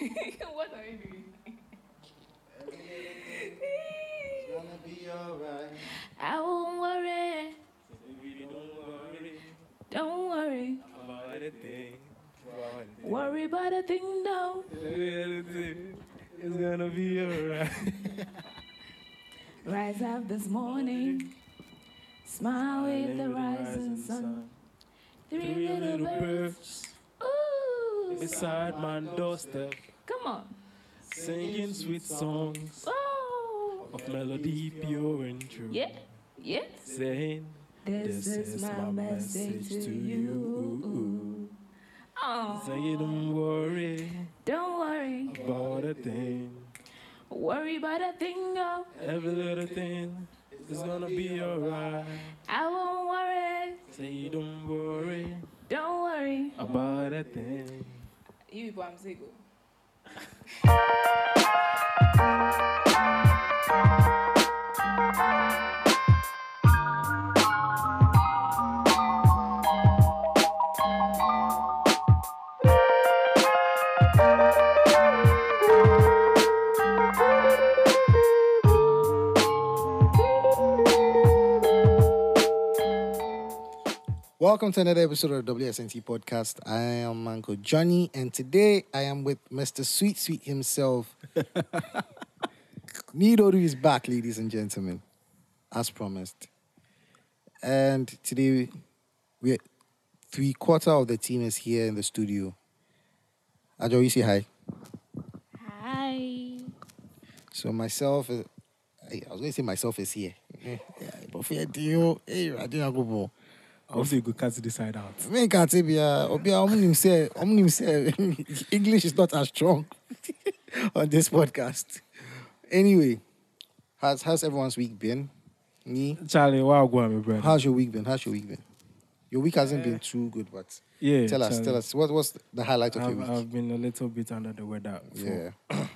what are you doing? It's gonna be alright. I won't worry. Don't worry Don't worry. about a thing. Worry about a thing now. It's gonna be alright. Rise up this morning. Smile with the rising sun. Three little birds. Ooh. beside my doorstep, Come on. singing sweet songs Oh. of melody pure and true. Yeah. Yeah. Saying, This, is my message to you. Oh. say don't worry Don't worry. about a thing. Worry about a thing now. Every little thing is gonna be alright. I won't worry. Say don't worry Don't worry. about a thing. You people, I'm single. Eu Thank you. Welcome to another episode of the WSNT Podcast. I am Uncle Johnny, and today I am with Mr. Sweet Sweet himself. Nidoru is back, ladies and gentlemen, as promised. And today, we three quarter of the team is here in the studio. Ajo, you say hi. Hi. So myself, I was going to say myself is here. Eh, yeah, but for you, hey, I didn't go more. Also, you could cut this side out. Me can't say bia obia omnim say omnim say English is not as strong on this podcast. Anyway, how's how's everyone's week been? Me, Charlie, wow, go on, my brother. how's your week been? How's your week been? Your week hasn't been uh, too good, but yeah, tell us, Charlie. tell us what what's the highlight of your I've, week? I've been a little bit under the weather for yeah,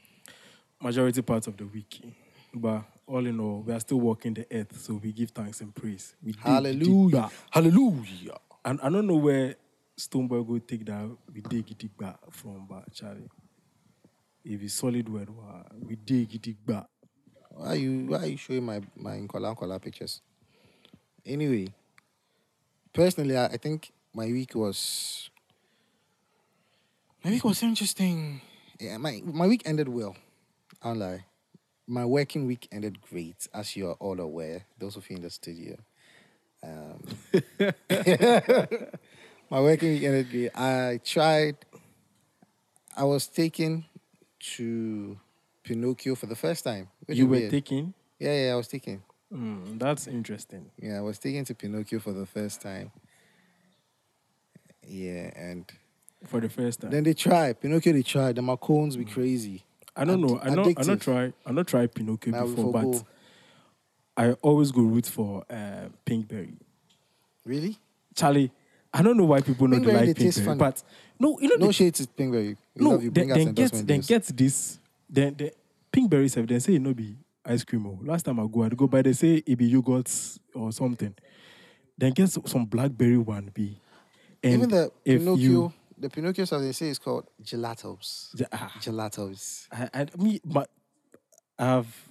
majority part of the week. But all in all, we are still walking the earth, so we give thanks and praise. We dig hallelujah, hallelujah. And I don't know where Stonebwoy go take that we dig dig back from, but Charlie. If it's solid word, we dig dig back. Why you why are you showing my my Nkola Nkola pictures? Anyway, personally, I, I think my week was my week was interesting. Yeah, my my week ended well. I'll lie. My working week ended great, as you are all aware. Those of you in the studio. Um, my working week ended great. I tried. I was taken to Pinocchio for the first time. you were weird. taking. Yeah, yeah, I was taken. Mm, that's interesting. Yeah, I was taken to Pinocchio for the first time. Yeah, and For the first time. then they tried Pinocchio. They tried. The Macones be crazy. I don't know. I know. I not try. I not try Pinocchio we before, but forgo. I always go root for uh, Pinkberry. Really? Charlie, I don't know why people they like Pinkberry, but no, you know, No the- shade to Pinkberry. We no, you. then, then get then get this. Then the Pinkberry self, then say it no be ice cream. Oh. Last time I go, I go by they say it be yogurts or something. Then get some, some blackberry one be. And Even the if Pinocchio, you, the Pinocchio sauce they say is called gelatos. Ja- ah, Gelatos. I, I me, but I've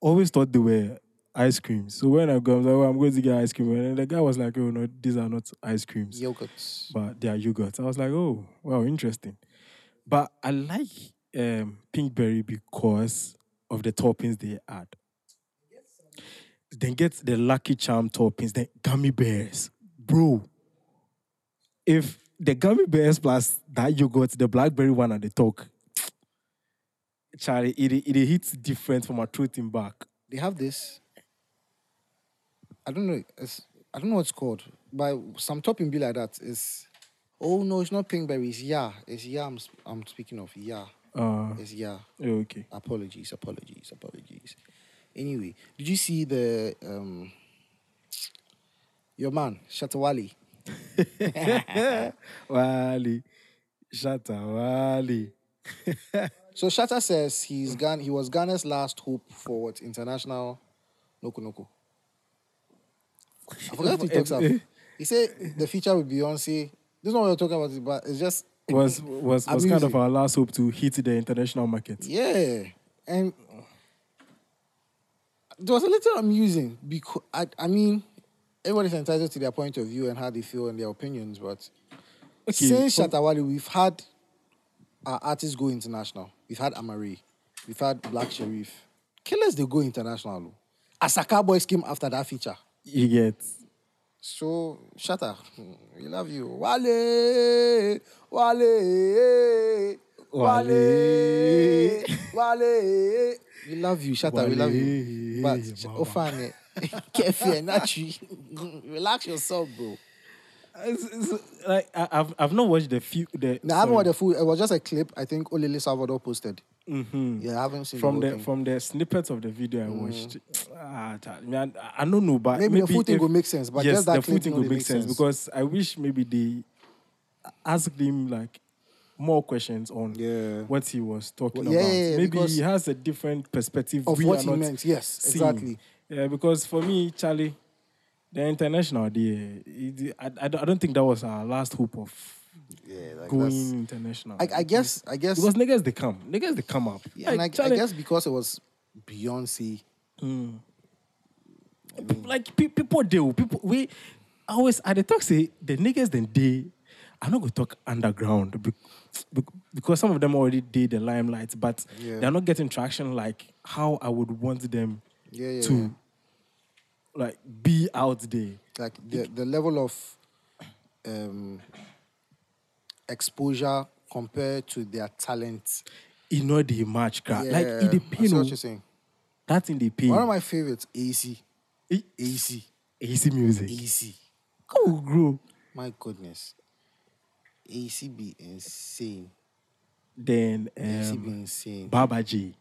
always thought they were ice creams. So when I go, I was like, oh, I'm going to get ice cream. And the guy was like, oh, no, these are not ice creams, Yogurts. but they are yogurts. I was like, oh, wow, interesting. But I like um, Pinkberry because of the toppings they add. Then get the Lucky Charm toppings, then gummy bears. Bro, if the gummy bears plus that yogurt, the blackberry one at the talk, Charlie, it, it hits different from a truth in back. They have this. I don't know. It's, I don't know what it's called. But some topping be like that. It's oh no, it's not Pinkberry. It's yeah. It's yeah. I'm, I'm speaking of yeah. Uh, It's yeah. okay. Apologies, apologies, apologies. Anyway, did you see the um your man Shatta Wale? Wale. Shatta Wale. So Shatta says he's Gan- he was Ghana's last hope for what international Noko Noko. I forgot if he talks about. He said the feature with Beyonce. This is not what we're talking about, but it's just was was was kind of our last hope to hit the international market. Yeah, and it was a little amusing because I, I mean, everybody's entitled to their point of view and how they feel and their opinions. But Okay, since from- Shatta Wale, we've had our artists go international. We've had Amari, we've had Black Sherif. Killers they go international. Asakaa Boys came after that feature. You get So Shatta, we love you, Wale, Wale, Wale, Wale. We love you, Shatta. We love you. But fine, careful, not you. Relax yourself, bro. It's- it's- like I, I've I've not watched the few the Now, I haven't watched the full. It was just a clip. I think Olele Salvador posted. Mhm. Yeah, I haven't seen from the, the from the snippets of the video I watched. Ah, Charlie, man, I, I don't know, but Maybe the full thing if- will make sense, but yes, just that the full thing will make make sense, sense. because I wish maybe they asked him like more questions on Yeah. what he was talking Well, yeah, about. yeah, yeah, maybe because he has a different perspective of we what are he not meant. Yes, seeing. exactly. Yeah, because for me, Charlie, the international, the, it- I, I don't I think that was our last hope of Yeah, like going international. I, I guess. I guess. because niggas they come, niggas they come up. Yeah, and I, Like, I guess because it was Beyonce. Mm. like pe- people do people we I always at the talk say the niggas then they I'm not gonna talk underground be- be- because some of them already did the limelight, but Yeah. they're not getting traction like how I would want them Yeah, yeah, to. Like be out there. like the the level of um exposure compared to their talent. You know the match like Yeah, it I depends see what you're saying. that in the pay. One of my favorites, AC. E- AC. easy music. AC. Oh, grow. My goodness. AC be insane. Then AC be um, insane. Baba G,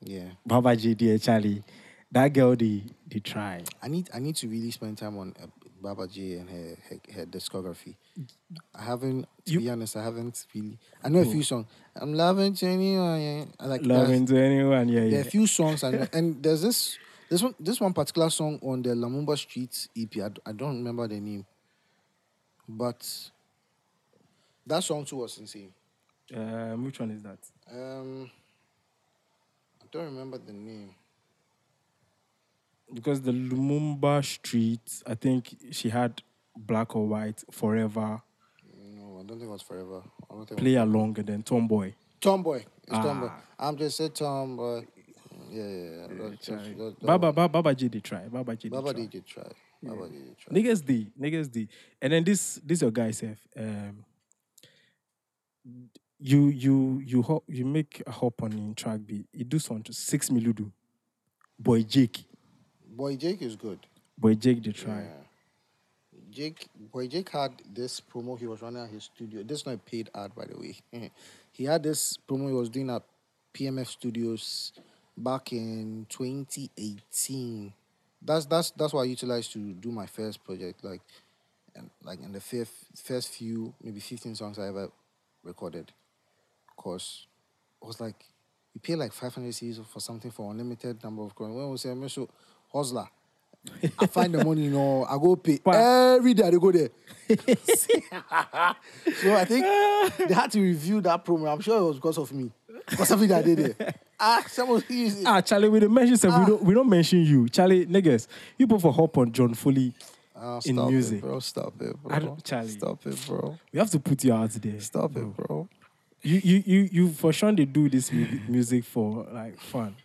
Yeah. Baba G, dear Charlie, that girl they they try. I need I need to really spend time on uh, Baba J and her, her her discography. I haven't to You- be honest, I haven't really I know a few songs. I'm loving to anyone. Yeah. I like Loving to anyone, yeah, There yeah. are a few songs I know, and there's this this one this one particular song on the Lumumba Street EP. I, I don't remember the name, but that song too was insane. Um, which one is that? Um, I don't remember the name. Because the Lumumba Street, I think she had Black or White, Forever, No, I don't think it was Forever. I don't think Play it Along, and then Tomboy. Tomboy. It's Tomboy. Ah. I'm just a tomboy. Yeah, yeah, yeah. That- that- that- Baba. Baba, Baba G, they try. Baba G, they Baba try. did it try. Baba did it try. Niggas D, niggas D. And then this, this your guy, Seth. Um, you, you, you, hop, you make a hop on in track B. You do something, six miludu. Boy Jake. Boy Jake is good. Boy Jake, they try. Yeah. Jake, boy, Jake had this promo he was running at his studio. This is not a paid ad, by the way. Eh. he had this promo he was doing at PMF Studios back in 2018. That's that's that's what I utilized to do my first project. Like, and like in the fifth first few maybe 15 songs I ever recorded. Cause it was like you pay like 500 C's for something for unlimited number of coins. When we say "Me so hustler. I find the money, you know, I go pay every day. I go there. so I think they had to review that promo. I'm sure it was because of me, because something that I did there. Ah, someone use it. Ah, Charlie, we don't mention Seth, we don't we don't mention you. Charlie, niggas, you put for hop on Jon Foli. Ah, in music. it, bro. Stop it, bro. Charlie. Stop it, bro. We have to put your out there. Stop it, bro. You you you you for sure they do this music for like fun.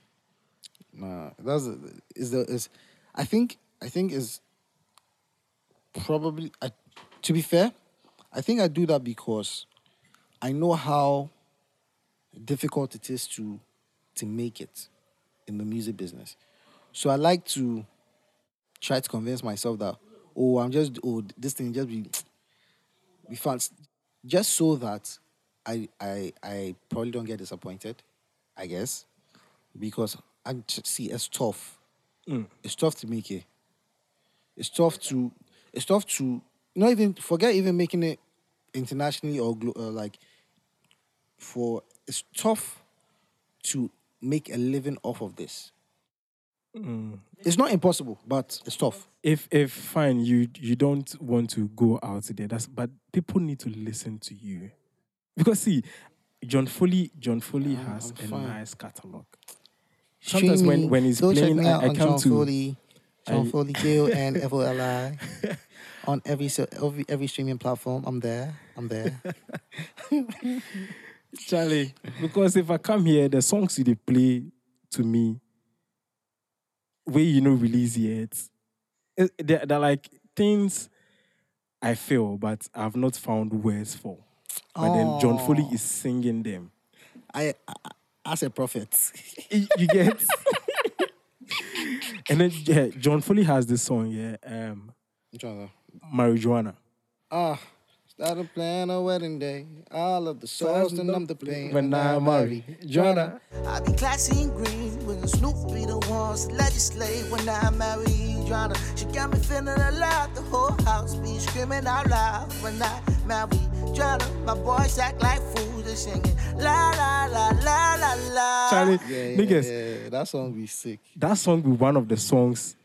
Nah, that's is the is. I think I think is probably. I, to be fair, I think I do that because I know how difficult it is to to make it in the music business. So I like to try to convince myself that oh I'm just oh this thing just be be fun just so that I I I probably don't get disappointed, I guess, because I j- see it's tough. It's tough to make it. It's tough to it's tough to not even forget even making it internationally or glo- uh, like for it's tough to make a living off of this. It's not impossible, but it's tough. If if fine, you you don't want to go out there. That's but people need to listen to you. because see, Jon Foli, Jon Foli I'm- has I'm a fine. nice catalog. Sometimes when, when he's Go check playing, I, I come John to Foli, John I- Foli Gill and F O L I on every so every every streaming platform. I'm there. I'm there. Charlie. Because if I come here, the songs you dey play to me, where you know release yet, eh, they're, they're like things I feel, but I've not found words for. But then John Foli Oh. is singing them. I, I as a prophet. you you get and then yeah, Jon Foli has this song, yeah, um, Which one, though? Marijuana. Ah, start a plan a wedding day. All of the souls I'm the pain. When I marry Joanna. I be classy and green when Snoop be the ones to legislate when I marry Adriana. She got me feeling alive. The whole house be screaming out loud when I marry Adriana. My boys act like fools. They singing la la la la la la. Charlie, Yeah, yeah, niggas, yeah, that song be sick. that song be one of the songs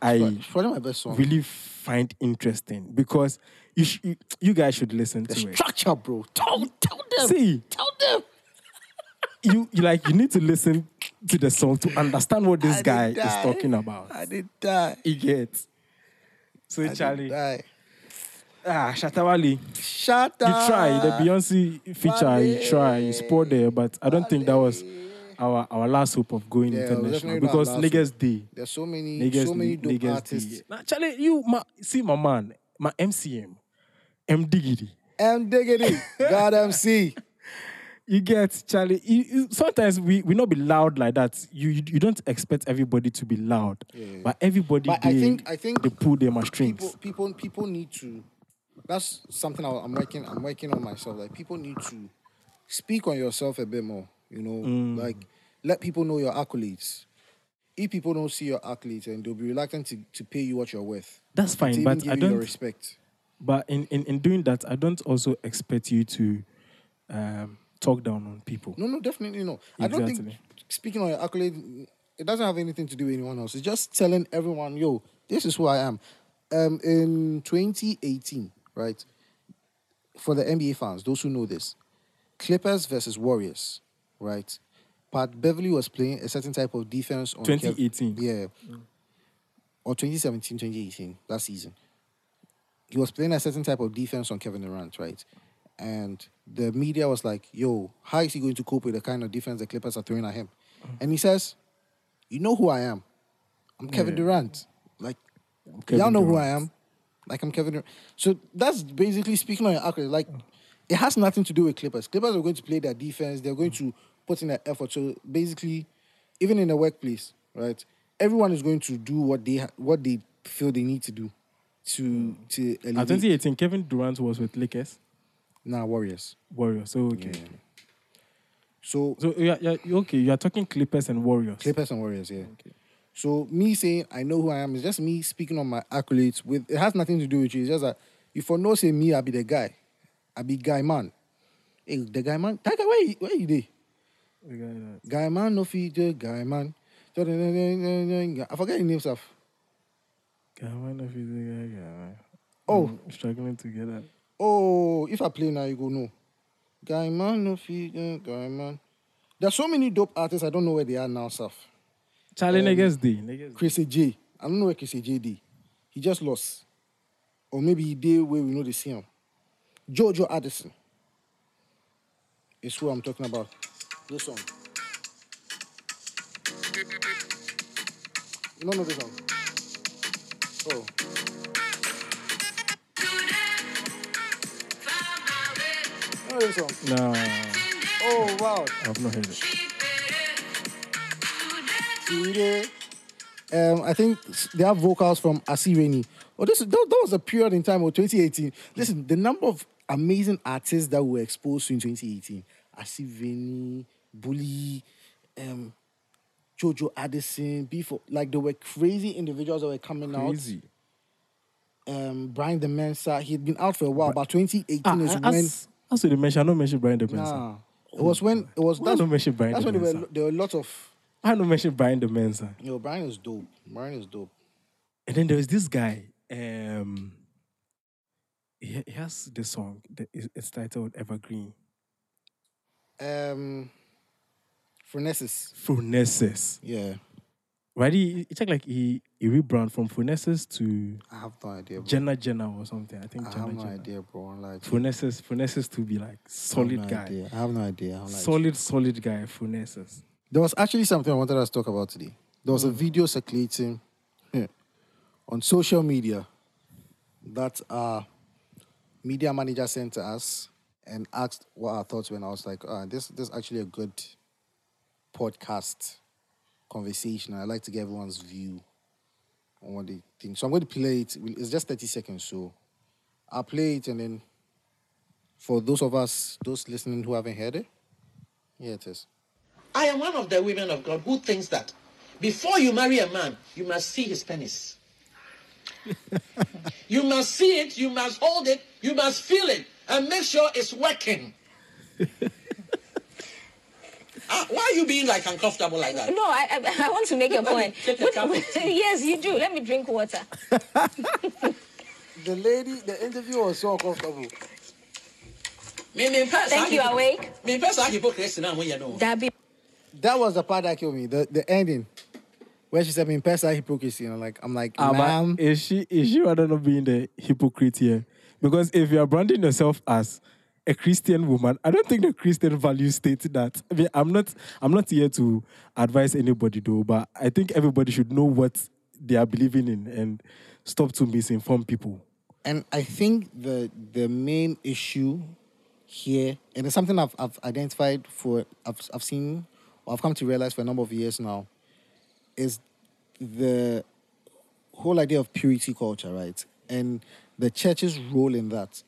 I probably my best song. really find interesting because you sh- you, you guys should listen the to it. structure, bro. Tell, tell them. See, Tell them. you, you like you need to listen to the song to understand what this I guy did is talking about. I did die. He gets. So I did Charlie, ah, Shatta Wale, Shut you try the Beyonce feature. You try, you sport there, but I don't think that was our our last hope of going Yeah, international definitely not our because niggas day. There's so many, Niggas, so many dope niggas artists. day. Nah, Charlie, you my, see my man, my MCM, M Diggity. M Diggity, God MC. You get Charlie. You, you- sometimes we we not be loud like that. You you, you don't expect everybody to be loud, but everybody But I they, think- I think they pull their strings. People, people, people need to. That's something I- I'm working. I'm working on myself. Like people need to speak on yourself a bit more. You know, Mm. like let people know your accolades. If people don't see your accolades, and they'll be reluctant to, to pay you what you're worth. That's fine, but give I don't. respect. But in, in in doing that, I don't also expect you to um, talk down on people. No, no, definitely no. I don't think speaking on your accolade, it doesn't have anything to do with anyone else. It's just telling everyone, yo, this is who I am. Um, in 2018, right? For the NBA fans, those who know this, Clippers versus Warriors, right? Pat Beverley was playing a certain type of defense on Kev- 2018. yeah. Or 2017, 2018, that season. He was playing a certain type of defense on Kevin Durant, right? And the media was like, yo, how is he going to cope with the kind of defense the Clippers are throwing at him? And he says, you know who I am. I'm Kevin Yeah. Durant. Like, Kevin y'all know who I am. Like, I'm Kevin. So that's basically speaking on your accolade. Like, it has nothing to do with Clippers. Clippers are going to play their defense. They're going to put in their effort. So basically, even in the workplace, right? Everyone is going to do what they ha- what they feel they need to do to to At elevate. 2018, Kevin Durant was with Lakers, Nah, Warriors. Warriors. So okay. Yeah. So So yeah, yeah, okay. You are talking Clippers and Warriors. Clippers and Warriors, yeah. So me saying I know who I am is just me speaking on my accolades. With it has nothing to do with you. It's just that you for no say me, I'll be the guy. I be guy man. Hey, the guy man. That guy, where you, where you there? The guy that- Guy man, no feature, guy man. I forget the name stuff. Guy, man, if he's the guy, guy, man. Oh. I'm struggling to get that. Oh, if I play now, you go no. Guy man, no feature, guy man. There's so many dope artists. I don't know where they are now, stuff. Charlie Um, niggas day. Niggas day. Chris J. I don't know where Chris J. did. He just lost. Or maybe he did where we know they see him. Jojo Addison. Is who I'm talking about. This song. You don't know this song? Oh. You know this song? Nah, Oh, wow. I've not heard it. Today. Um, I think they have vocals from Asi Rainy. Oh, this is, that, that was a period in time of 2018. Listen, the number of amazing artists that were exposed to in 2018. Asi Rainy, Bully, um, Jojo Addison, before like there were crazy individuals that were coming Crazy. out. Um, Brian the Mensa, he had been out for a while, but 2018 Ah, is as, when as we mention, I don't mention Brian the Mensa. nah, it was when it was Why that's, don't mention Brian that's the when there were Mensa? there were a lot of I don't mention Brian the Mensa. yo Brian is dope. Brian is dope. And then there was this guy. Um, he, he has this song. that is- It's titled Evergreen. Um, Phronesis. Phronesis. Yeah, Right? He, he checked like he, he rebrand from Phronesis to I have no idea. Bro. Jenna Jenna or something. I think I Jenna have no Jenna. idea, bro. Like, Phronesis, Phronesis to be like I solid no guy. idea. I have no idea. Like, Solid, solid guy, Phronesis. There was actually something I wanted us to talk about today. There was a video circulating eh, on social media that our media manager sent to us and asked what our thoughts were. And I was like, ah, this, this is actually a good podcast conversation. I'd like to get everyone's view on what they think. So I'm going to play it. It's just 30 seconds. So I'll play it and then for those of us, those listening who haven't heard it, here it is. I am one of the women of God who thinks that before you marry a man, you must see his penis. you must see it, you must hold it, you must feel it, and make sure it's working. Ah, why are you being like uncomfortable like that? No, I, I, I want to make a point. take a cup yes, you do. Let me drink water. The lady, the interview was so uncomfortable. Me- me pɛ Thank you, hypocr- awake. me pɛ saa hypocrisy na moyɛ no. Dabi. That was the part that killed me. The the ending, where she said, "In person hypocrisy," and I'm like, I'm like, Ah, ma'am, is she is she rather not being the hypocrite here? Because if you are branding yourself as a Christian woman, I don't think the Christian values state that. I mean, I'm not I'm not here to advise anybody though, but I think everybody should know what they are believing in and stop to misinform people. and I think the the main issue here, and it's something I've I've identified for I've I've seen or I've come to realize for a number of years now, is the whole idea of purity culture, right? And the church's role in that.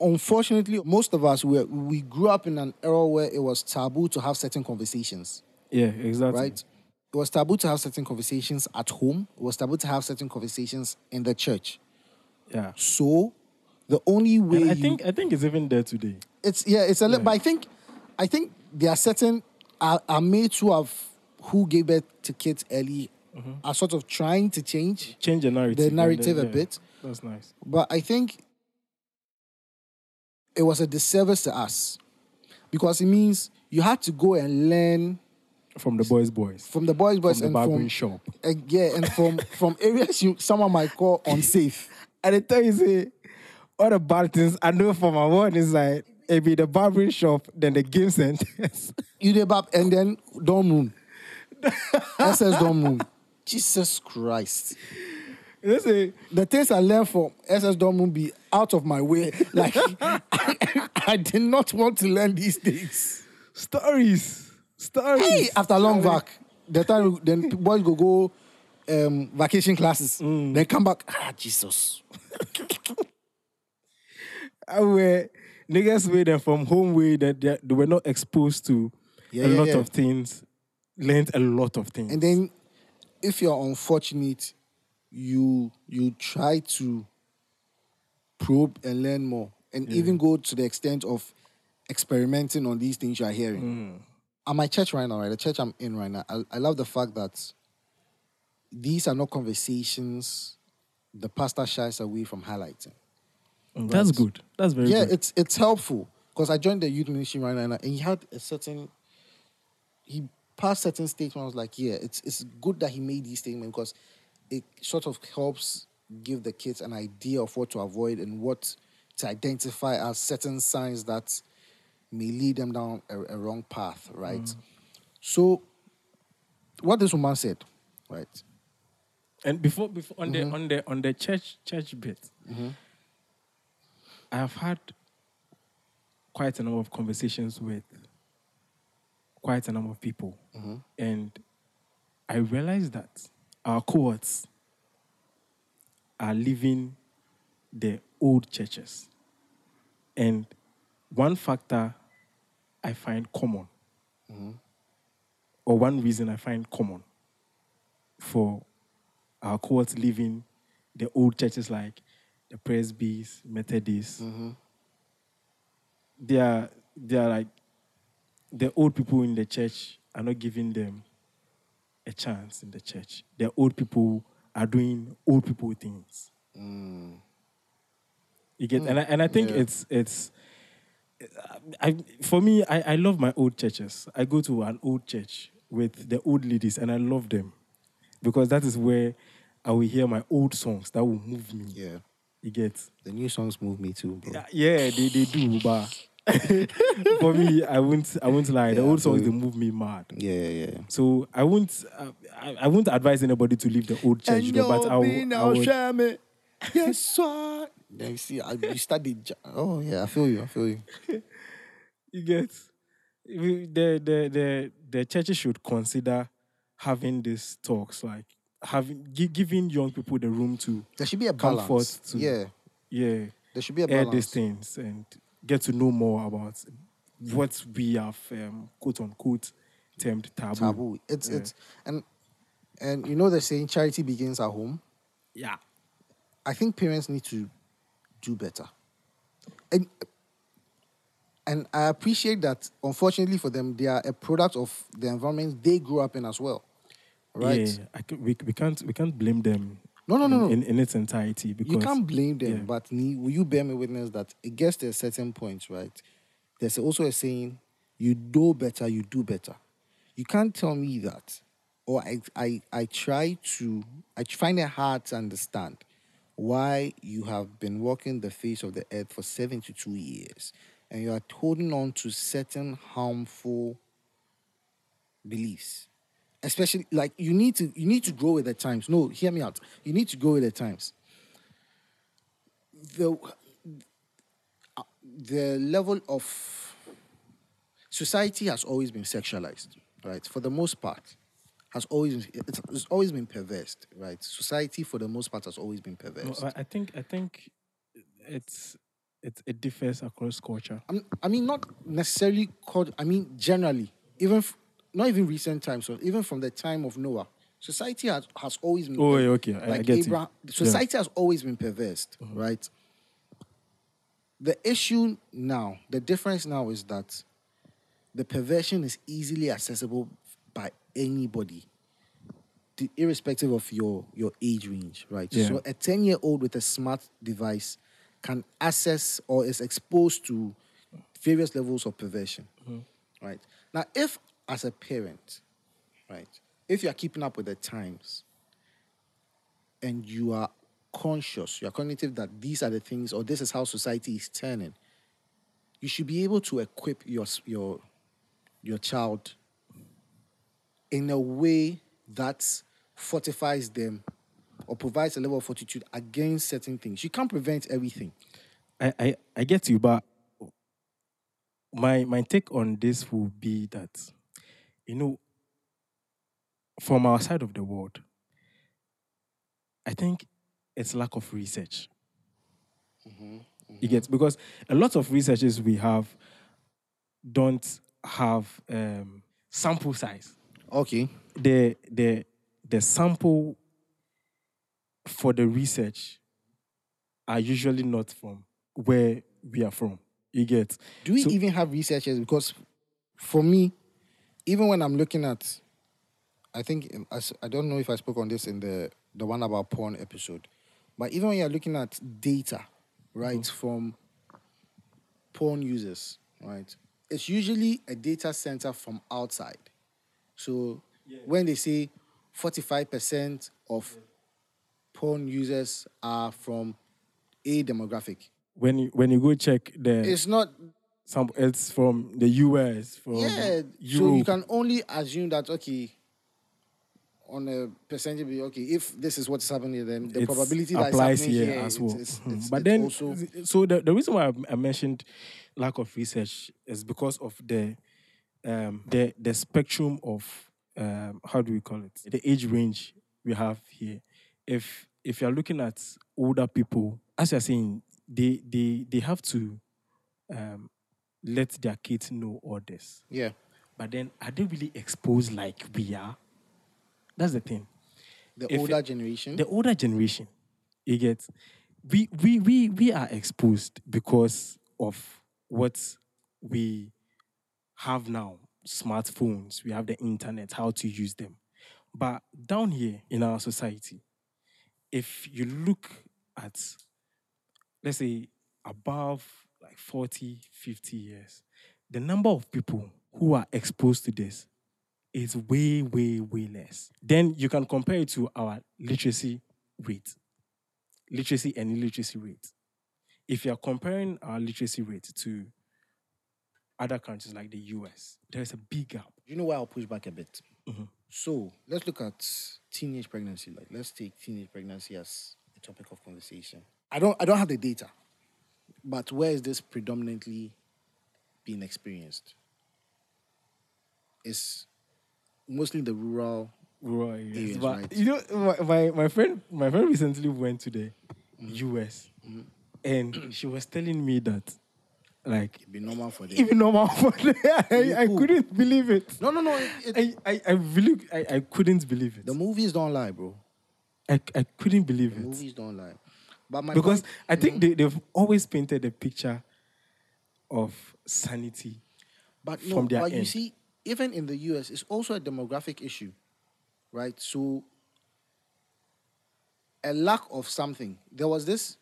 Unfortunately, most of us we we grew up in an era where it was taboo to have certain conversations. Yeah, exactly. right? It was taboo to have certain conversations at home. It was taboo to have certain conversations in the church. Yeah. So, the only way And I you- think I think it's even there today. it's yeah, it's a little. Yeah. But I think, I think there are certain are, are mates who have who gave birth to kids early are sort of trying to change. Change the narrative. and narrative then- a yeah, bit. That's nice. But I think it was a disservice to us because it means you had to go and learn From the boys' boys. from the boys' boys From the and barbering from shop. uh, yeah, and from from areas you someone might call unsafe. And I tell you, say, all the bad things I know from my one is like, it be the barbering shop, then the game centers. You did bab and then dorm room. SS dorm room. Jesus Christ. say, The things I learned from SS dorm room be out of my way. Like I, I did not want to learn these things. stories. Stories. Hey, after long vac, the time then boys go go um, vacation classes. Then come back. Ah, Jesus. I were niggas way them from home way that they, they were not exposed to Yeah, a yeah, lot yeah. of things, learned a lot of things. And then if you're unfortunate, you you try to probe and learn more. And even go to the extent of experimenting on these things you are hearing. Mm. At my church right now, right? The church I'm in right now, I, I love the fact that these are not conversations the pastor shies away from highlighting. Mm, That's good. That's very yeah, good. it's it's helpful because I joined the youth ministry right now, and he had a certain. He passed certain statements. I was like, yeah, it's it's good that he made these statements because it sort of helps give the kids an idea of what to avoid and what to identify as certain signs that may lead them down a, a wrong path, right? So, what this woman said, right? And before before on Mm-hmm. the on the on the church church bit, I have had quite a number of conversations with quite a number of people, Mm-hmm. and I realized that our cohorts are leaving the old churches, and one factor I find common, or one reason I find common for our cohorts leaving the old churches like the Presbys, Methodists. Mm-hmm. They are they are like the old people in the church are not giving them a chance in the church. The old people are doing old people things. Mm. You get and I, and I mm. think Yeah. it's it's I for me, I, I love my old churches. I go to an old church with the old ladies, and I love them because that is where I will hear my old songs that will move me. Yeah. You get? The new songs move me too, bro. Yeah, yeah, they, they do, but for me, I won't I won't lie. The Yeah, old songs they move me mad. Yeah, yeah. So I won't uh, I, I won't advise anybody to leave the old church, you know, but I, will- I would, Yes, sir. Then you see, I, you ja- Oh yeah, I feel you. I feel you. you get the the the the churches should consider having these talks like having gi- giving young people the room to There should be a Comfort balance. to- yeah, yeah there should be a air balance. these things and get to know more about what we have um, quote unquote termed taboo. Taboo. It's Yeah. it's and and you know they're saying charity begins at home. Yeah. I think parents need to do better. And and I appreciate that unfortunately for them, they are a product of the environment they grew up in as well. Right? Yeah, c- we, we can't we can't blame them. No, no, no, in, no. In, in its entirety because you can't blame them, yeah. but ne- will you bear me witness that it gets to a certain point, right? There's also a saying, you know better, you do better. You can't tell me that. Or I, I, I try to, I find it hard to understand why you have been walking the face of the earth for 72 years and you are holding on to certain harmful beliefs especially like you need to you need to grow with the times. No hear me out. You need to grow with the times. The the level of society has always been sexualized right? For the most part has always it's, it's always been perverse right? Society for the most part has always been perverse. I, I think I think it's it, it differs across culture. I'm- I mean, not necessarily called. I mean, generally, even f- not even recent times, so even from the time of Noah, society has, has always been. Oh, yeah, okay, I- I like get. Abraham, Yeah. society has always been perverse, mm-hmm. right? The issue now, the difference now is that the perversion is easily accessible by anybody, irrespective of your your age range, right? Yeah. So a ten year old with a smart device can access or is exposed to various levels of perversion, mm-hmm. right? Now, if as a parent, right, if you are keeping up with the times and you are conscious, you are cognitive that these are the things or this is how society is turning, you should be able to equip your your your child in a way that fortifies them or provides a level of fortitude against certain things. You can't prevent everything. I, I, I get you, but my my take on this will be that, you know, from our side of the world, I think it's lack of research. You get because a lot of researches we have don't have um, sample size. Okay. The the the sample for the research are usually not from where we are from. You get Do we So- even have researchers? Because for me, even when I'm looking at, I think um, I I don't know if I spoke on this in the the one about porn episode, but even when you're looking at data, right, mm-hmm. from porn users, right, it's usually a data center from outside. So when they say 45% of porn users are from a demographic, when you when you go check the it's not some it's from the US from yeah. Europe. So you can only assume that okay, on a percentage, okay. If this is what's happening, then the It's probability that it's applies happening here here as well. it's- Mhm. it's- but it's then, also so the, the reason why I- I mentioned lack of research is because of the um, the the spectrum of um, how do we call it the age range we have here. If if you're looking at older people, as you're saying, they they they have to um, let their kids know all this. yeah. But then, are they really exposed like we are? That's the thing The If older it- generation. the older generation, you get, we we we we are exposed because of what we have now, smartphones, we have the internet, how to use them. But down here in our society, if you look at, let's say, above like 40, 50 years, the number of people who are exposed to this is way, way, way less. Then you can compare it to our literacy rate, literacy and illiteracy rate. If you are comparing our literacy rate to other countries like the US, there's a big gap. You know why I'll push back a bit? Mm-hmm. So let's look at teenage pregnancy. Like let's take teenage pregnancy as a topic of conversation. I don't I don't have the data, but where is this predominantly being experienced? It's mostly the rural. rural areas. Areas, but right. you know, my, my, my friend my friend recently went to the mm-hmm. US mm-hmm. and she was telling me that like It'd be normal for them. even normal for them, I, I couldn't believe it. no, no, no. it- it- I, I, I really I, I couldn't believe it. the movies don't lie, bro. I, I couldn't believe The it. movies don't lie. But my Because point- I think mm-hmm. they, they've always painted a picture of sanity. But no, from their but you see, even in the US, it's also a demographic issue, right? So, a lack of something. There was this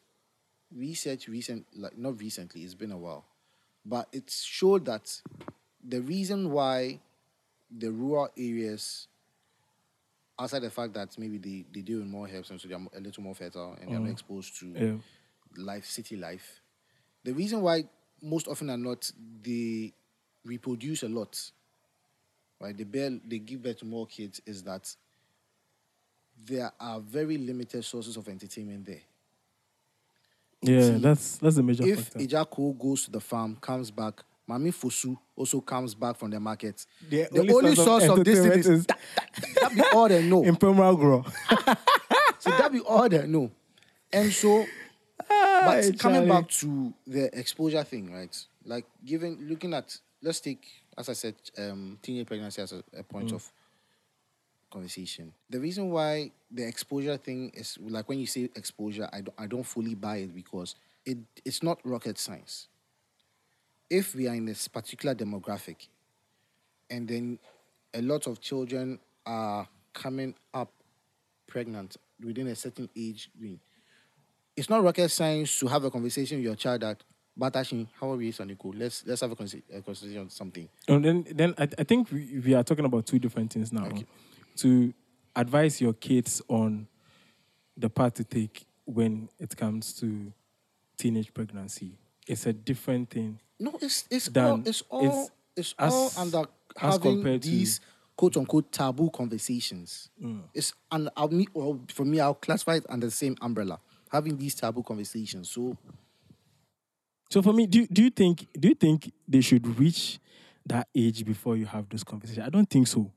research recent, like not recently. It's been a while, but it showed that the reason why the rural areas, outside the fact that maybe they, they deal with more herbs and so they're a little more fertile and they're not mm. exposed to Yeah. life, city life. The reason why most often are not they reproduce a lot, right? They bear, they give birth to more kids is that there are very limited sources of entertainment there. Yeah, See, that's that's a major If factor. Ejako goes to the farm, comes back, Mami Fosu also comes back from the market. The the only, source of this thing entertainment is that, that, that be all they know. in Pemal Grow. So that be all they know. And so, but coming back to the exposure thing, right? Like giving, looking at, let's take, as I said, um, teenage pregnancy as a, a point of conversation. The reason why the exposure thing is like when you say exposure, I don't, I don't fully buy it because it, it's not rocket science. If we are in this particular demographic, and then a lot of children are coming up pregnant within a certain age range. It's not rocket science to have a conversation with your child that, Batashin, how are we, Saniko? Let's let's have a, conversa- a conversation on something. And then, then I, I think we, we are talking about two different things now. To advise your kids on the path to take when it comes to teenage pregnancy, it's a different thing. No, it's it's all it's all it's it's, as- all under having compared to- these quote unquote taboo conversations. Mm. It's and I'll me well, for me I'll classify it under the same umbrella. Having these taboo conversations. So So for me, do you- do you think do you think they should reach that age before you have those conversations? I don't think so.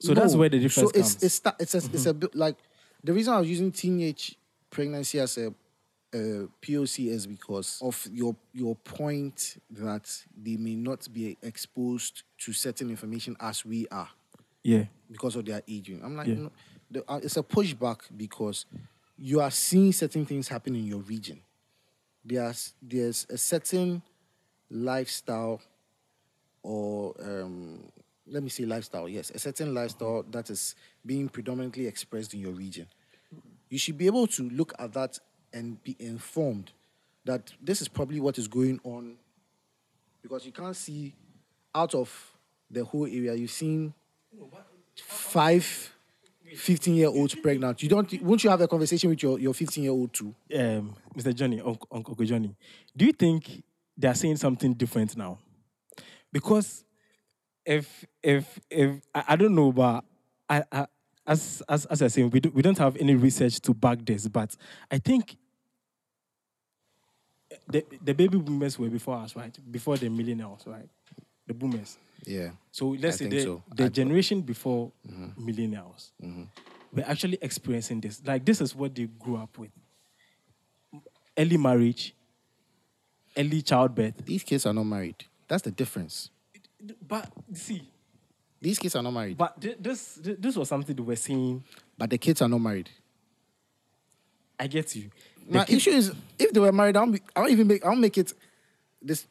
So that's where the difference So it's comes. it's sta- it's a, it's a mm-hmm. bit like the reason I was using teenage pregnancy as a uh, POC is because of your your point that they may not be exposed to certain information as we are yeah. because of their aging. I'm like, Yeah. no, the, uh, it's a pushback because you are seeing certain things happen in your region. There's there's a certain lifestyle, or um, let me say lifestyle. Yes, a certain lifestyle that is being predominantly expressed in your region. You should be able to look at that and be informed that this is probably what is going on because you can't see out of the whole area. You've seen five 15 year olds pregnant. You don't, won't you have a conversation with your, your 15 year old too? um, Mr. Johnny, Uncle, Uncle Johnny, do you think they are saying something different now? Because if if if I, I don't know, but I, I as as as I say, we do, we don't have any research to back this, but I think the the baby boomers were before us, right? Before the millennials, right? The boomers. Yeah. So let's I say the, so. the I- generation before mm-hmm. millennials mm-hmm. were actually experiencing this. Like this is what they grew up with. Early marriage, early childbirth. These kids are not married. That's the difference. But see, These kids are not married. but thi- this thi- this was something they were saying. But the kids are not married. I get you. The My kid- issue is if they were married, I don't, be, I don't even make I don't make it this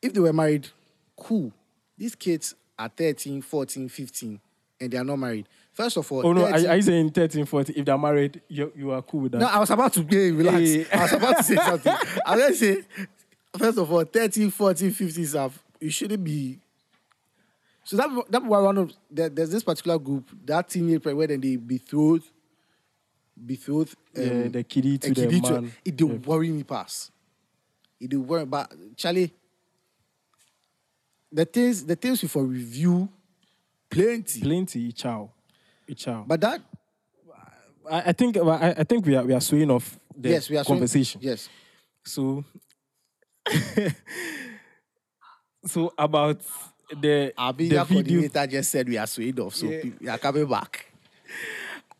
if they were married, cool. These kids are 13, 14, 15, and they are not married. First of all, Oh no, are, 13 are you saying 13, 14? If they're married, you, you are cool with that. No, I was about to hey, relax. Hey. I was about to say something. I was going to say First of all, 30, 40, 50 stuff, you shouldn't be. So that that why one of there, there's this particular group that teenage where then they betroth, betroth um, Yeah, the kiddie to the man. It do Yeah. worry me pass. It do worry, but Charlie, the things the things we for review, plenty. Plenty, chow, chow. But that I, I think I, I think we are we are swaying off the yes, we are conversation. Yes, So, so about the our the video coordinator just said we are swayed off, so Yeah. we are coming back.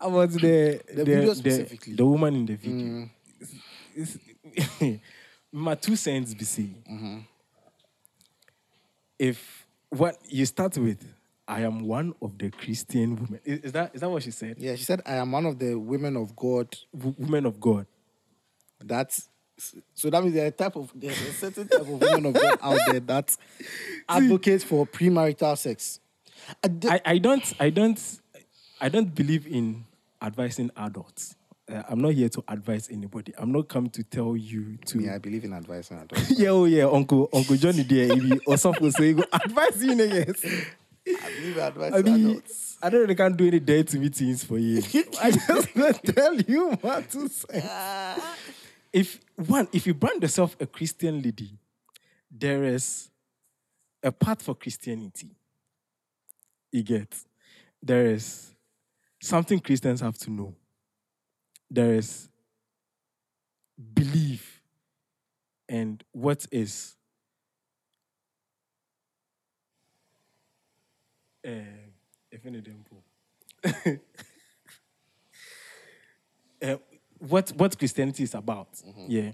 about the The the, video specifically. the woman in the video. Mm. It's- my two cents BC. Mm-hmm. if what you start with I am one of the Christian women. Is, is that is that what she said? Yeah, she said, I am one of the women of God W- women of God. That's so that means there are a type of there's a certain type of women of God out there that advocates for premarital sex. I d- I, I don't I don't I don't believe in advising adults. Uh, I'm not here to advise anybody. I'm not come to tell you to. Me, I believe in and advice. yeah, oh yeah, Uncle Uncle Johnny there, you- or something say go advise you niggas. I believe in advice I mean, adults. I don't really can't do any dirty meetings for you. I just tell you what to say. If one, if you brand yourself a Christian lady, there is a path for Christianity. You get there is something Christians have to know. There is belief and what is uh, if any uh, what what Christianity is about, mm-hmm. yeah,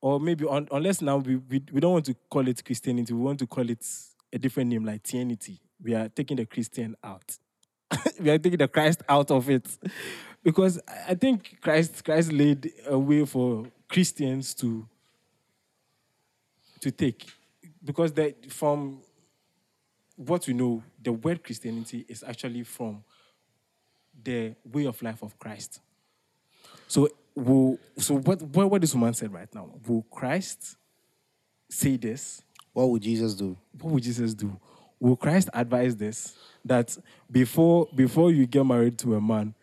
or maybe un, unless now we, we we don't want to call it Christianity, we want to call it a different name like Tianity. We are taking the Christian out. we are taking the Christ out of it, because I I think Christ Christ laid a way for Christians to to take, because that from what we know, the word Christianity is actually from the way of life of Christ. So, will, so what, what, what this woman said right now, will Christ say this? What would Jesus do? What would Jesus do? Will Christ advise this? That before, before you get married to a man,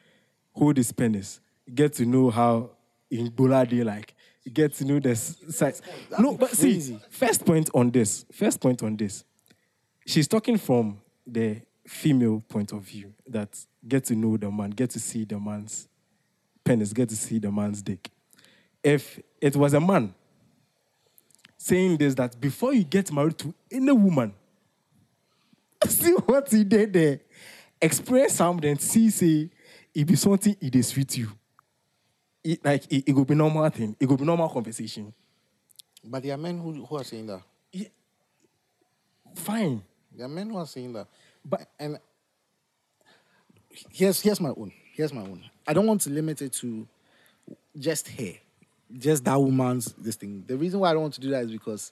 hold his penis, get to know how in Bola they like, get to know the size. No, but see, first point on this, first point on this, she's talking from the female point of view that get to know the man, get to see the man's penis, get to see the man's dick. If it was a man saying this, that before you get married to any woman, see what he did there, experience something, see, say, it be something it is with you. It, like, it, it will be normal thing. It will be normal conversation. But there are men who, who are saying that. Yeah. Fine. There are men who are saying that. But And here's here's my own. Here's my own. I don't want to limit it to just hair, just that woman's this thing. The reason why I don't want to do that is because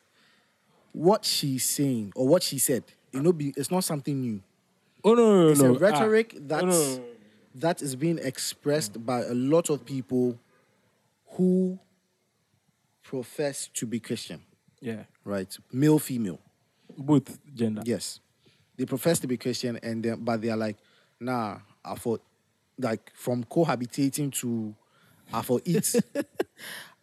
what she's saying or what she said, you know, be it's not something new. Oh no, no, no, It's no. a rhetoric Ah, that's no, no, that is being expressed by a lot of people who profess to be Christian, Yeah, right? Male, female. both gender. Yes. They profess to be Christian and then but they are like, nah, I for like from cohabitating to I for eat.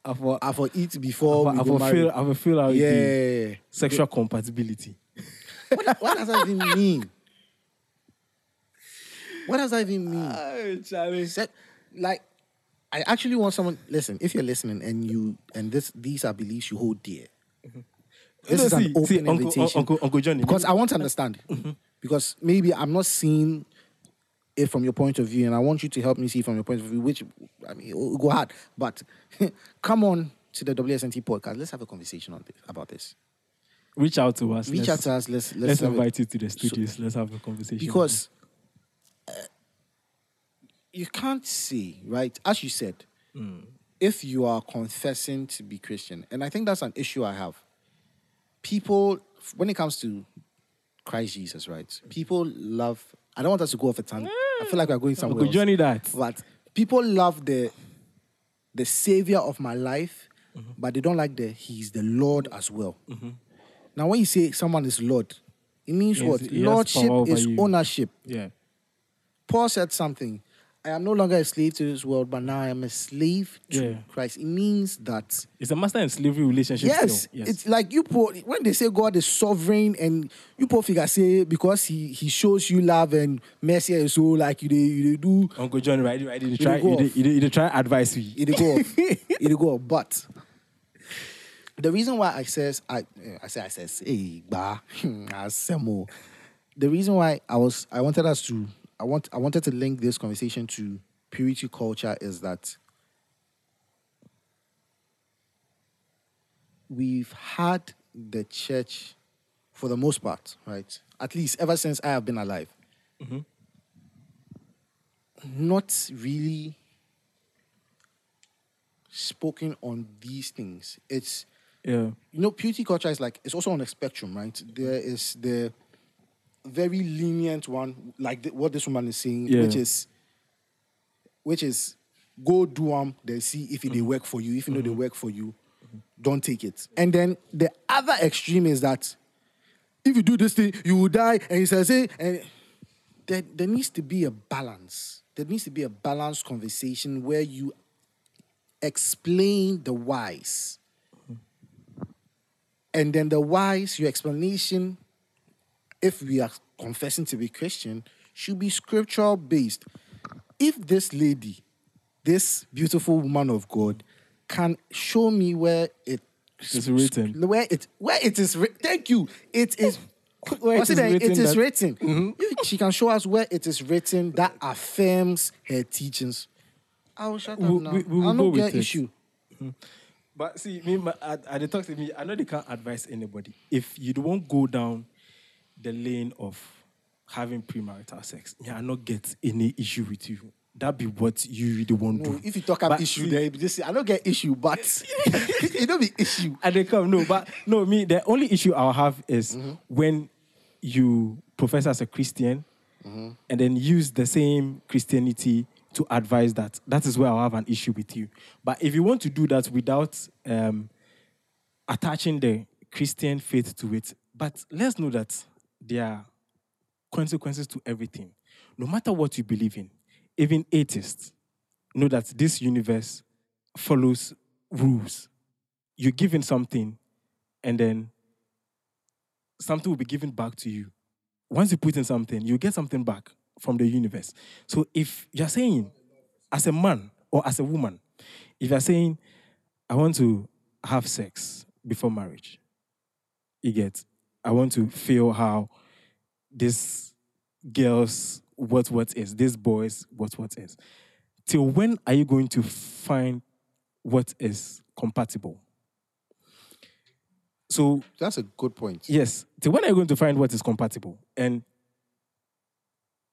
I for I for eat before I we for feel I for feel how it yeah. sexual compatibility. What, what does that even mean? What does that even mean? Oh, Charlie. Se- like I actually want someone listen, if you're listening and you and this these are beliefs you hold dear. Mm-hmm. This No, is an see, open see, invitation. Uncle, Uncle Johnny. because I want to understand. Mm-hmm. Because maybe I'm not seeing it from your point of view, and I want you to help me see from your point of view, which I mean, go hard. But come on to the WSNT podcast. Let's have a conversation on this about this. reach out to us. Reach let's, out to us. Let's let's, Let's a- invite you to the studios. let's have a conversation. because uh, you can't see right as you said if you are confessing to be christian and i think that's an issue i have people when it comes to christ jesus right people love i don't want us to go off a tangent i feel like we're going somewhere Uncle. Johnny, that but people love the the savior of my life but they don't like the He's the Lord as well. Now, when you say someone is Lord, it means Yes, what? Lordship is you. ownership. Yeah. Paul said something. I am no longer a slave to this world, but now I am a slave to Yeah. Christ. It means that It's a master and slavery relationship. yes, still. it's like you put when they say God is sovereign and you put figure say because he he shows you love and mercy and so like you you do Uncle John, right? right? You try, you you you try advice me. it dey go off. it go off. But the reason why I says I I say I says hey ba asemo. The reason why I was I wanted us to I want I wanted to link this conversation to purity culture is that we've had the church for the most part, right? At least ever since I have been alive. Mm-hmm. Not really spoken on these things. It's Yeah. you know, purity culture is like it's also on a spectrum, right? There is the very lenient one, like the, what this woman is saying, Yeah. which is which is go do them, They see if they work for you. If you know they work for you, don't take it. And then the other extreme is that if you do this thing, you will die. And he says, hey, and there, there needs to be a balance. There needs to be a balanced conversation where you explain the whys. Mm-hmm. And then the whys, your explanation, if we are confessing to be Christian, should be scriptural based. If this lady, this beautiful woman of God, can show me where It's written. where it where it is written. Thank you. It is Where it is written it is that- written. Mm-hmm. If she can show us where it is written that affirms her teachings. I will shut up We- now. we- we will I don't get it. issue. Mm-hmm. But see, me, my, at, at the talk to me, I know they can't advise anybody. If you don't go down the lane of having premarital sex, me, I not get any issue with you. That be what you really want to No, do. if you talk about issue, see- just I don't get issue, but it don't be issue. and they come. No, but no, me, the only issue I'll have is when you profess as a Christian and then use the same Christianity to advise that. That is where I'll have an issue with you. But if you want to do that without um, attaching the Christian faith to it, but let's know that there are consequences to everything. No matter what you believe in, even atheists know that this universe follows rules you're given something and then something will be given back to you. Once you put in something, you get something back from the universe. So if you're saying, as a man or as a woman, if you're saying, I want to have sex before marriage, you get, I want to feel how this girl's what what is, this boy's what what is. Till when are you going to find what is compatible? So That's a good point. yes, till when are you going to find what is compatible? And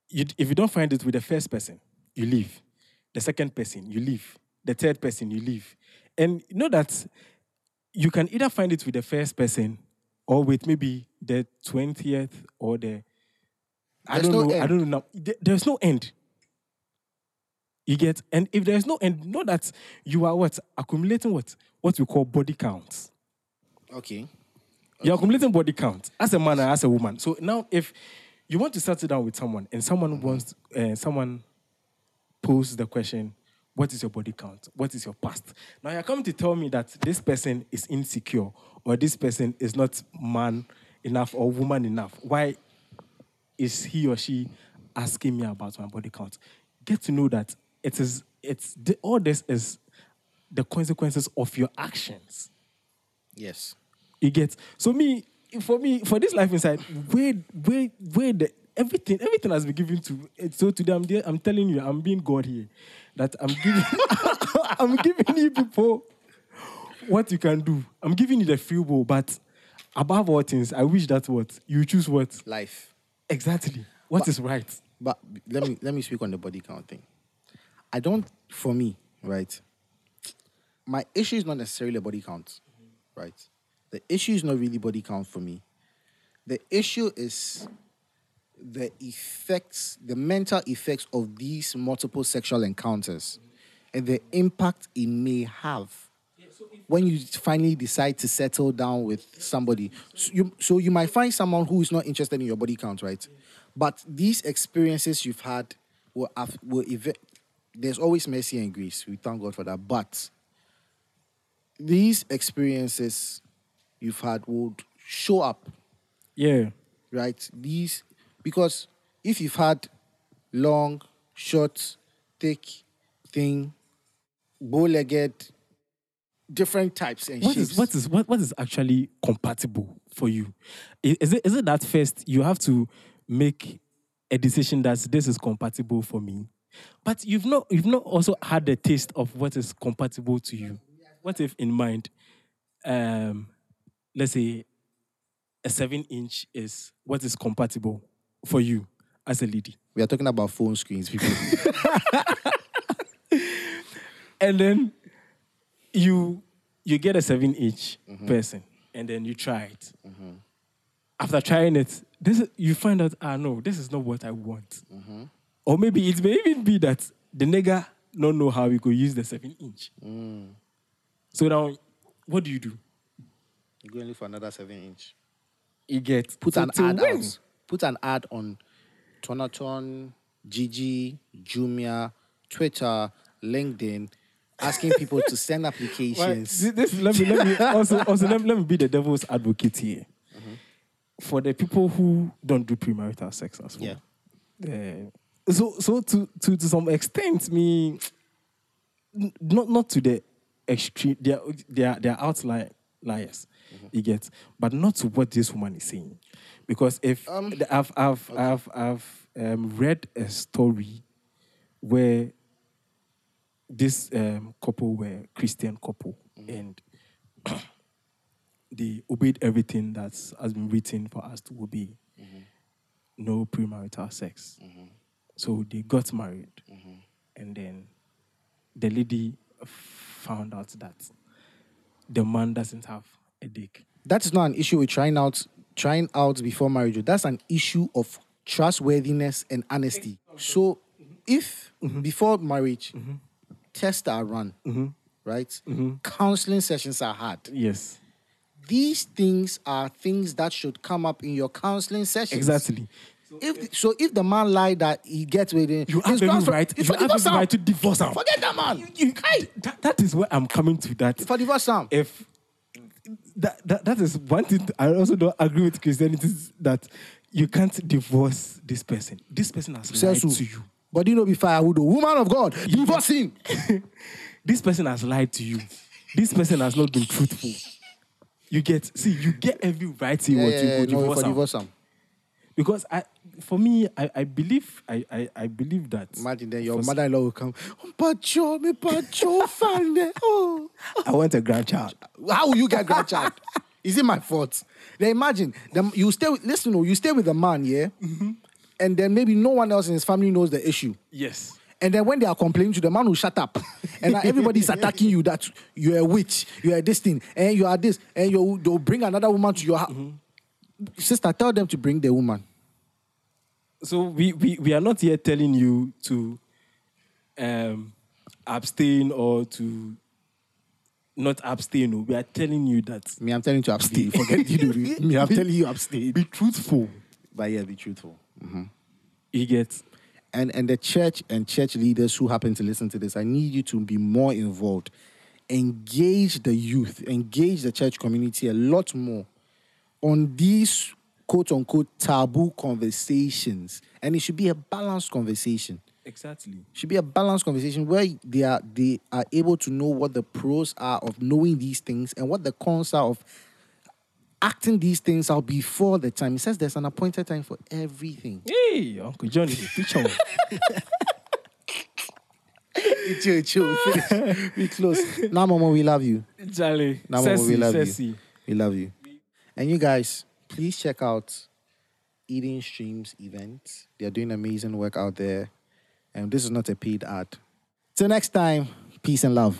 you, if you don't find it with the first person, you leave. The second person, you leave. The third person, you leave. And you know that you can either find it with the first person or with maybe the twentieth or the I There's don't no know. I don't know. Now. There's no end. You get, and if there's no end, know that you are what accumulating what what we call body counts. Okay. You're accumulating body count as a man and as a woman. So now, if you want to settle down with someone and someone wants, uh, someone poses the question, "What is your body count? What is your past?" Now you're coming to tell me that this person is insecure or this person is not man enough or woman enough. Why is he or she asking me about my body count? Get to know that it is it's the, all this is the consequences of your actions. Yes. You get so me for me for this life inside where where where the everything everything has been given to so today I'm there, I'm telling you I'm being God here that I'm giving I'm giving you people what you can do I'm giving you the free will but above all things I wish that what you choose what Life. exactly what is right But let me let me speak on the body count thing. I don't for me, right? My issue is not necessarily a body count, right? The issue is not really body count for me. The issue is the effects, the mental effects of these multiple sexual encounters and the impact it may have when you finally decide to settle down with somebody. So you, so you might find someone who is not interested in your body count, right? But these experiences you've had will, have, will eve- there's always mercy and grace. We thank God for that. But these experiences you've had would show up Yeah. right? These because if you've had long, short, thick, thin, bow-legged, different types and What shapes. is what is what, what is actually compatible for you? I- Is it is it that first you have to make a decision that this is compatible for me? But you've not you've not also had the taste of what is compatible to you. What if in mind, um, let's say a seven inch is what is compatible for you as a lady. we are talking about phone screens, people. and then you you get a seven inch mm-hmm. person and then you try it. Mm-hmm. After trying it this you find out ah no this is not what i want. Mm-hmm. Or maybe it may even be that the nigga don't know how we could use the seven inch. Mm. So now what do you do? You go and going for another seven inch. you get Put so an ad win- out. Put an ad on Tonaton, Jiji, Jumia, Twitter, LinkedIn, asking people to send applications. this, this- let me let me also also let me, let me be the devil's advocate here. For the people who don't do premarital sex as well. Yeah. Uh, so so to, to to some extent, me not not to the extreme. They are they are they are outliers. You get, but not to what this woman is saying, because if um, the- I've I've I've I've um, read a story where this um, couple were Christian couple mm. and they obeyed everything that has been written for us to obey. Mm-hmm. No premarital sex. Mm-hmm. So they got married, mm-hmm. and then the lady found out that the man doesn't have a dick. that is not an issue with trying out trying out before marriage. That's an issue of trustworthiness and honesty. So if mm-hmm. before marriage tests are run, mm-hmm. right? Mm-hmm. Counseling sessions are had. Yes, These things are things that should come up in your counseling sessions. exactly. If so, if the man lied that he gets with it, You have every right. You have every right to divorce him. Forget that man. You- that, that is where I'm coming to. That for divorce now. if that, that that is one thing I also don't agree with Christianity is that you can't divorce this person. This person has lied to you. But you know, be firewood, woman of God, divorce him. This person has lied to you. This person has not been truthful. You get see, you get every right to Yeah, what yeah, you yeah, go no, divorce for am. divorce him. Because I for me, I, I believe I, I I believe that Imagine then your mother-in-law will come. Oh, Pacho, me Pacho. Oh, I want a grandchild. how will you get a grandchild? Is it my fault? Then imagine them. You stay. With, listen, no, you stay with a man, yeah, mm-hmm. and then maybe no one else in his family knows the issue. Yes. And then when they are complaining to the man will shut up. And everybody's attacking you that you're a witch, you're this thing, and you are this, and you they'll bring another woman to your house. Mm-hmm. Sister, tell them to bring the woman. So we, we, we are not here telling you to um, abstain or to not abstain. We are telling you that Me, I'm telling you to abstain. Forget you. do. Me, I'm telling you abstain. be truthful. But yeah, be truthful. You get And and the church and church leaders who happen to listen to this, I need you to be more involved. Engage the youth, engage the church community a lot more on these quote unquote taboo conversations. And it should be a balanced conversation. exactly. should be a balanced conversation where they are they are able to know what the pros are of knowing these things and what the cons are of acting these things out before the time. It says there's an appointed time for everything. Hey, Uncle Johnny, teacher. chill, chill. Finish. we close. Now, Mama, we love you. Charlie, Now, Mama, we love Ceci. you. We love you. And you guys, please check out Eating Streams event. They're doing amazing work out there. And this is not a paid ad. Till next time, peace and love.